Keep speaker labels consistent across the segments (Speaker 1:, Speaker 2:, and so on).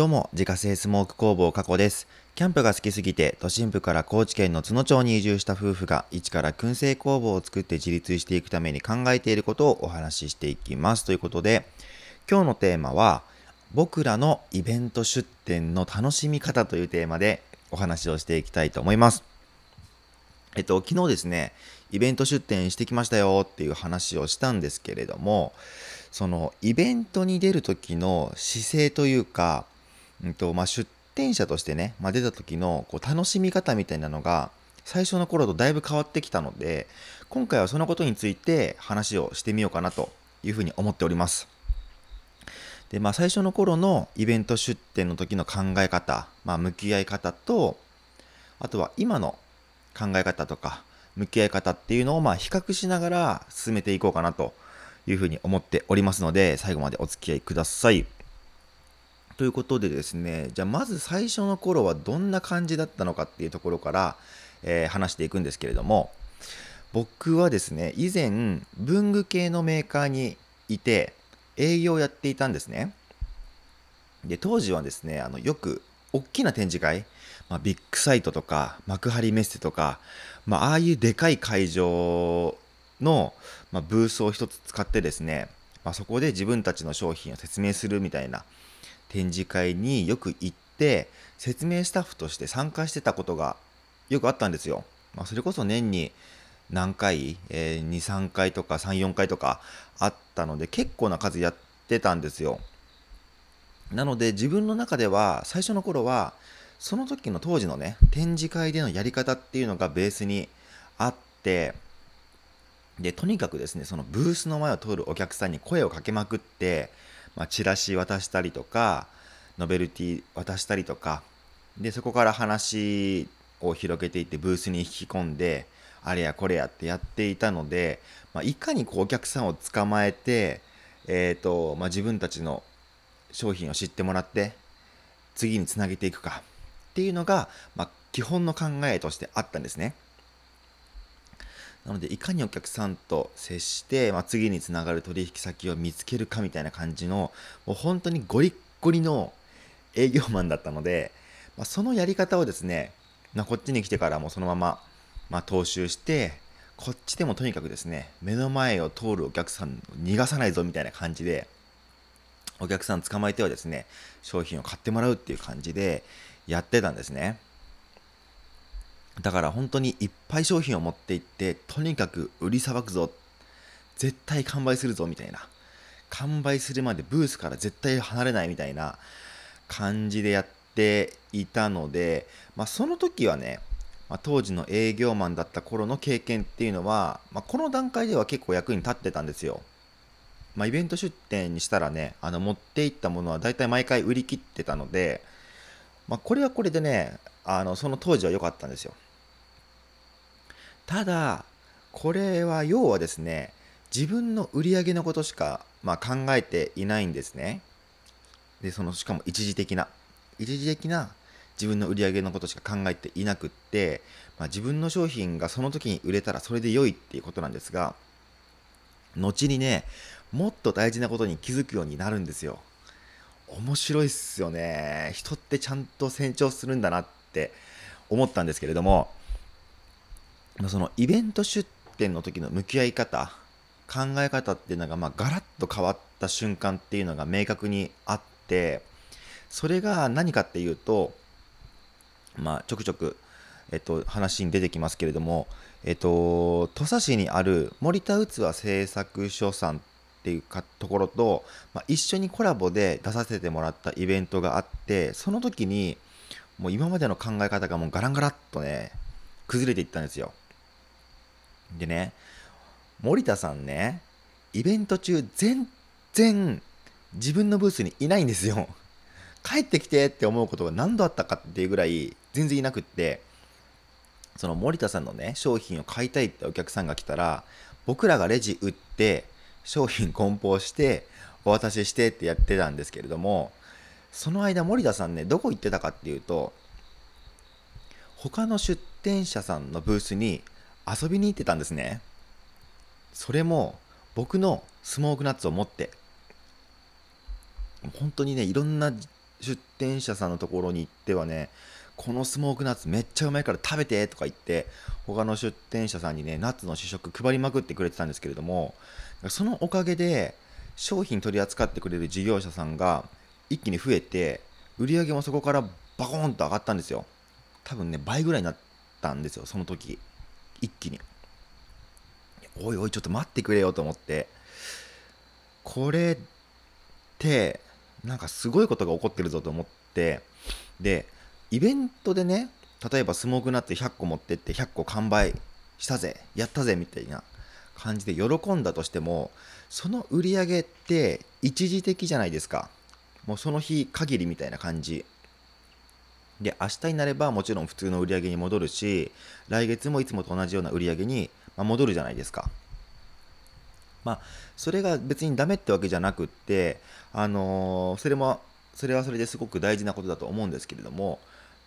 Speaker 1: どうも、自家製スモーク工房加古です。キャンプが好きすぎて、都心部から高知県の津野町に移住した夫婦が、一から燻製工房を作って自立していくために考えていることをお話ししていきます。ということで、今日のテーマは、僕らのイベント出店の楽しみ方というテーマでお話をしていきたいと思います。えっと、昨日ですね、イベント出店してきましたよっていう話をしたんですけれども、そのイベントに出る時の姿勢というか、うんとまあ、出店者としてね、まあ、出た時のこう楽しみ方みたいなのが最初の頃とだいぶ変わってきたので今回はそのことについて話をしてみようかなというふうに思っております。でまあ最初の頃のイベント出店の時の考え方、まあ、向き合い方とあとは今の考え方とか向き合い方っていうのをまあ比較しながら進めていこうかなというふうに思っておりますので最後までお付き合いください。ということでですね、じゃあまず最初の頃はどんな感じだったのかっていうところから、えー、話していくんですけれども、僕はですね、以前、文具系のメーカーにいて、営業をやっていたんですね。で、当時はですね、あのよく大きな展示会、まあ、ビッグサイトとか幕張メッセとか、まあ、あいうでかい会場の、まあ、ブースを一つ使ってですね、まあ、そこで自分たちの商品を説明するみたいな展示会によく行って説明スタッフとして参加してたことがよくあったんですよ。まあ、それこそ年に何回、えー、2、3回とか3、4回とかあったので結構な数やってたんですよ。なので自分の中では最初の頃はその時の当時のね展示会でのやり方っていうのがベースにあってでとにかくですねそのブースの前を通るお客さんに声をかけまくってまあ、チラシ渡したりとかノベルティ渡したりとかでそこから話を広げていってブースに引き込んであれやこれやってやっていたので、まあ、いかにこうお客さんを捕まえて、えーとまあ、自分たちの商品を知ってもらって次につなげていくかっていうのが、まあ、基本の考えとしてあったんですね。なのでいかにお客さんと接して、まあ、次につながる取引先を見つけるかみたいな感じのもう本当にゴリッゴリの営業マンだったので、まあ、そのやり方をですね、まあ、こっちに来てからもそのまま、まあ、踏襲してこっちでもとにかくですね目の前を通るお客さんを逃がさないぞみたいな感じでお客さん捕まえてはですね商品を買ってもらうっていう感じでやってたんですね。だから本当にいっぱい商品を持っていってとにかく売りさばくぞ絶対完売するぞみたいな完売するまでブースから絶対離れないみたいな感じでやっていたので、まあ、その時はね、まあ、当時の営業マンだった頃の経験っていうのは、まあ、この段階では結構役に立ってたんですよ。まあ、イベント出店にしたらねあの持っていったものは大体毎回売り切ってたので、まあ、これはこれでねあのその当時は良かったんですよ。ただこれは要はですね自分の売り上げのことしか、まあ、考えていないんですね。でそのしかも一時的な一時的な自分の売り上げのことしか考えていなくって、まあ、自分の商品がその時に売れたらそれで良いっていうことなんですが後にねもっと大事なことに気づくようになるんですよ。面白いっすよね。人ってちゃんと成長するんだなって思ったんですけれどもそのイベント出店の時の向き合い方考え方っていうのがまあガラッと変わった瞬間っていうのが明確にあってそれが何かっていうとまあちょくちょくえっと話に出てきますけれどもえっと土佐市にある森田器製作所さんっていうかところと、まあ、一緒にコラボで出させてもらったイベントがあってその時にもう今までの考え方がもうガランガラッとね崩れていったんですよでね、森田さんね、イベント中全然自分のブースにいないんですよ。帰ってきてって思うことが何度あったかっていうぐらい全然いなくって、その森田さんのね、商品を買いたいってお客さんが来たら、僕らがレジ売って、商品梱包して、お渡ししてってやってたんですけれども、その間森田さんね、どこ行ってたかっていうと、他の出店者さんのブースに遊びに行ってたんですね。それも僕のスモークナッツを持って。本当にねいろんな出店者さんのところに行ってはねこのスモークナッツめっちゃうまいから食べてとか言って他の出店者さんにねナッツの試食配りまくってくれてたんですけれどもそのおかげで商品取り扱ってくれる事業者さんが一気に増えて売り上げもそこからバコーンと上がったんですよ。多分ね倍ぐらいになったんですよその時。一気に。おいおいちょっと待ってくれよと思って。これってなんかすごいことが起こってるぞと思って。でイベントでね例えばスモークナッツ100個持ってって100個完売したぜやったぜみたいな感じで喜んだとしてもその売り上げって一時的じゃないですか。もうその日限りみたいな感じ。で明日になればもちろん普通の売り上げに戻るし来月もいつもと同じような売り上げに戻るじゃないですか。まあそれが別にダメってわけじゃなくってあのー、それもそれはそれですごく大事なことだと思うんですけれども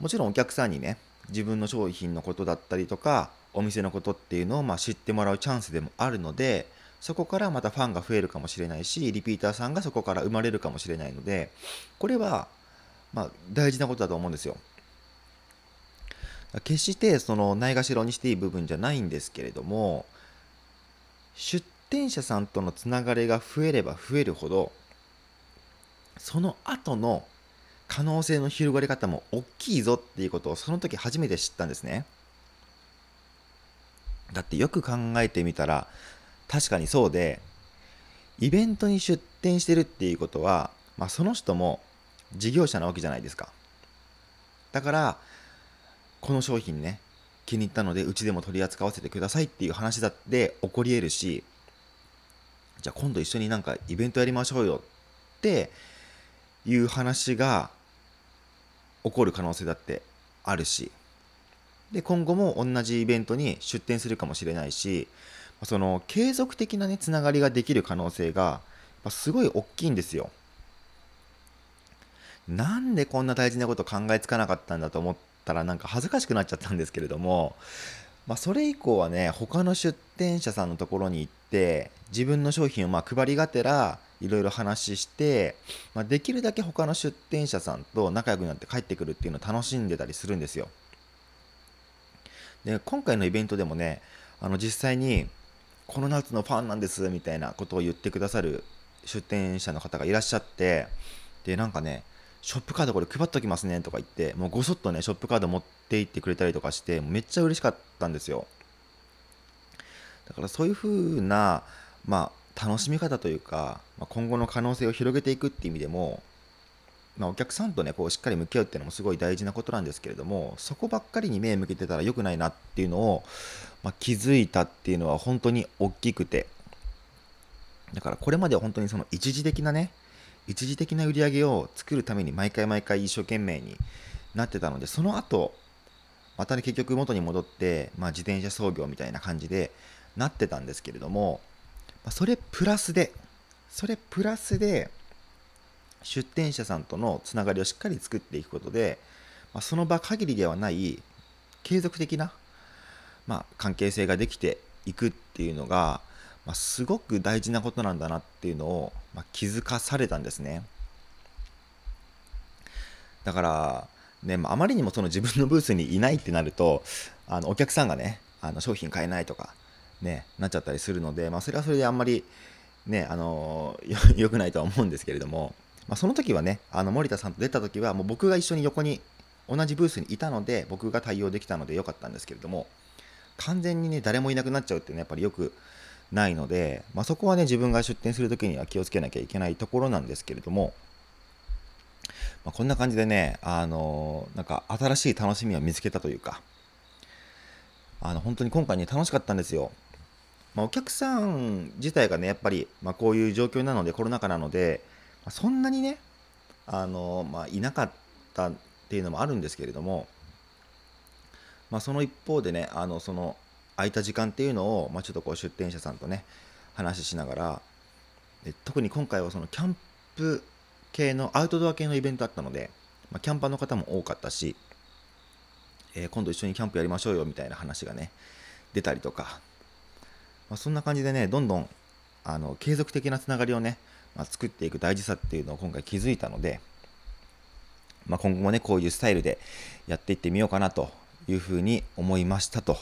Speaker 1: もちろんお客さんにね自分の商品のことだったりとかお店のことっていうのをま知ってもらうチャンスでもあるのでそこからまたファンが増えるかもしれないしリピーターさんがそこから生まれるかもしれないのでこれはまあ大事なことだと思うんですよ。決してそのないがしろにしていい部分じゃないんですけれども出店者さんとのつながりが増えれば増えるほどその後の可能性の広がり方も大きいぞっていうことをその時初めて知ったんですね。だってよく考えてみたら確かにそうでイベントに出店してるっていうことは、まあ、その人も事業者なわけじゃないですかだからこの商品ね気に入ったのでうちでも取り扱わせてくださいっていう話だって起こり得るしじゃあ今度一緒になんかイベントやりましょうよっていう話が起こる可能性だってあるしで今後も同じイベントに出店するかもしれないしその継続的なねつながりができる可能性がすごい大きいんですよ。なんでこんな大事なこと考えつかなかったんだと思ったらなんか恥ずかしくなっちゃったんですけれども、まあ、それ以降はね他の出店者さんのところに行って自分の商品をま配りがてらいろいろ話して、まあ、できるだけ他の出店者さんと仲良くなって帰ってくるっていうのを楽しんでたりするんですよ。で今回のイベントでもねあの実際にこの夏のファンなんですみたいなことを言ってくださる出店者の方がいらっしゃってでなんかねショップカードこれ配っときますねとか言ってもうごそっとねショップカード持って行ってくれたりとかしてめっちゃ嬉しかったんですよだからそういう風なまあ楽しみ方というか、まあ、今後の可能性を広げていくっていう意味でもまあ、お客さんとねこうしっかり向き合うっていうのもすごい大事なことなんですけれどもそこばっかりに目向けてたら良くないなっていうのを、まあ、気づいたっていうのは本当に大きくてだからこれまでは本当にその一時的なね一時的な売り上げを作るために毎回毎回一生懸命になってたのでその後またね結局元に戻って、まあ、自転車操業みたいな感じでなってたんですけれども、それプラスでそれプラスで出店者さんとのつながりをしっかり作っていくことで、まあ、その場限りではない継続的な、まあ、関係性ができていくっていうのが、まあ、すごく大事なことなんだなっていうのを、ま気づかされたんですね。だからね、まあ、まりにもその自分のブースにいないってなるとあのお客さんがねあの商品買えないとか、ね、なっちゃったりするので、まあ、それはそれであんまりねあの 良くないとは思うんですけれどもまあ、その時はね、あの森田さんと出た時は、もう僕が一緒に横に同じブースにいたので、僕が対応できたのでよかったんですけれども、完全にね、誰もいなくなっちゃうっていうのはやっぱりよくないので、まあ、そこはね、自分が出店する時には気をつけなきゃいけないところなんですけれども、まあ、こんな感じでね、あの、なんか新しい楽しみを見つけたというか、あの本当に今回ね、楽しかったんですよ。まあ、お客さん自体がね、やっぱり、まあ、こういう状況なので、コロナ禍なのでま、そんなにねあの、まあ、いなかったっていうのもあるんですけれども、まあ、その一方でねあのその空いた時間っていうのを、まあ、ちょっとこう出店者さんとね話ししながら特に今回はそのキャンプ系のアウトドア系のイベントだったので、まあ、キャンパーの方も多かったし、えー、今度一緒にキャンプやりましょうよみたいな話がね出たりとか、まあ、そんな感じでねどんどんあの継続的なつながりをねまあ、作っていく大事さっていうのを今回気づいたので、まあ、今後もねこういうスタイルでやっていってみようかなというふうに思いましたと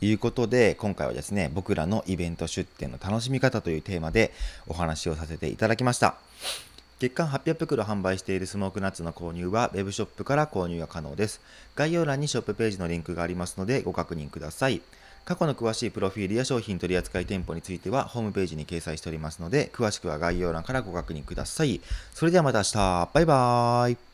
Speaker 1: いうことで今回はですね僕らのイベント出店の楽しみ方というテーマでお話をさせていただきました。月間800袋販売しているスモークナッツの購入は Web ショップから購入が可能です。概要欄にショップページのリンクがありますのでご確認ください。過去の詳しいプロフィールや商品取扱店舗についてはホームページに掲載しておりますので詳しくは概要欄からご確認ください。それではまた明日。バイバーイ。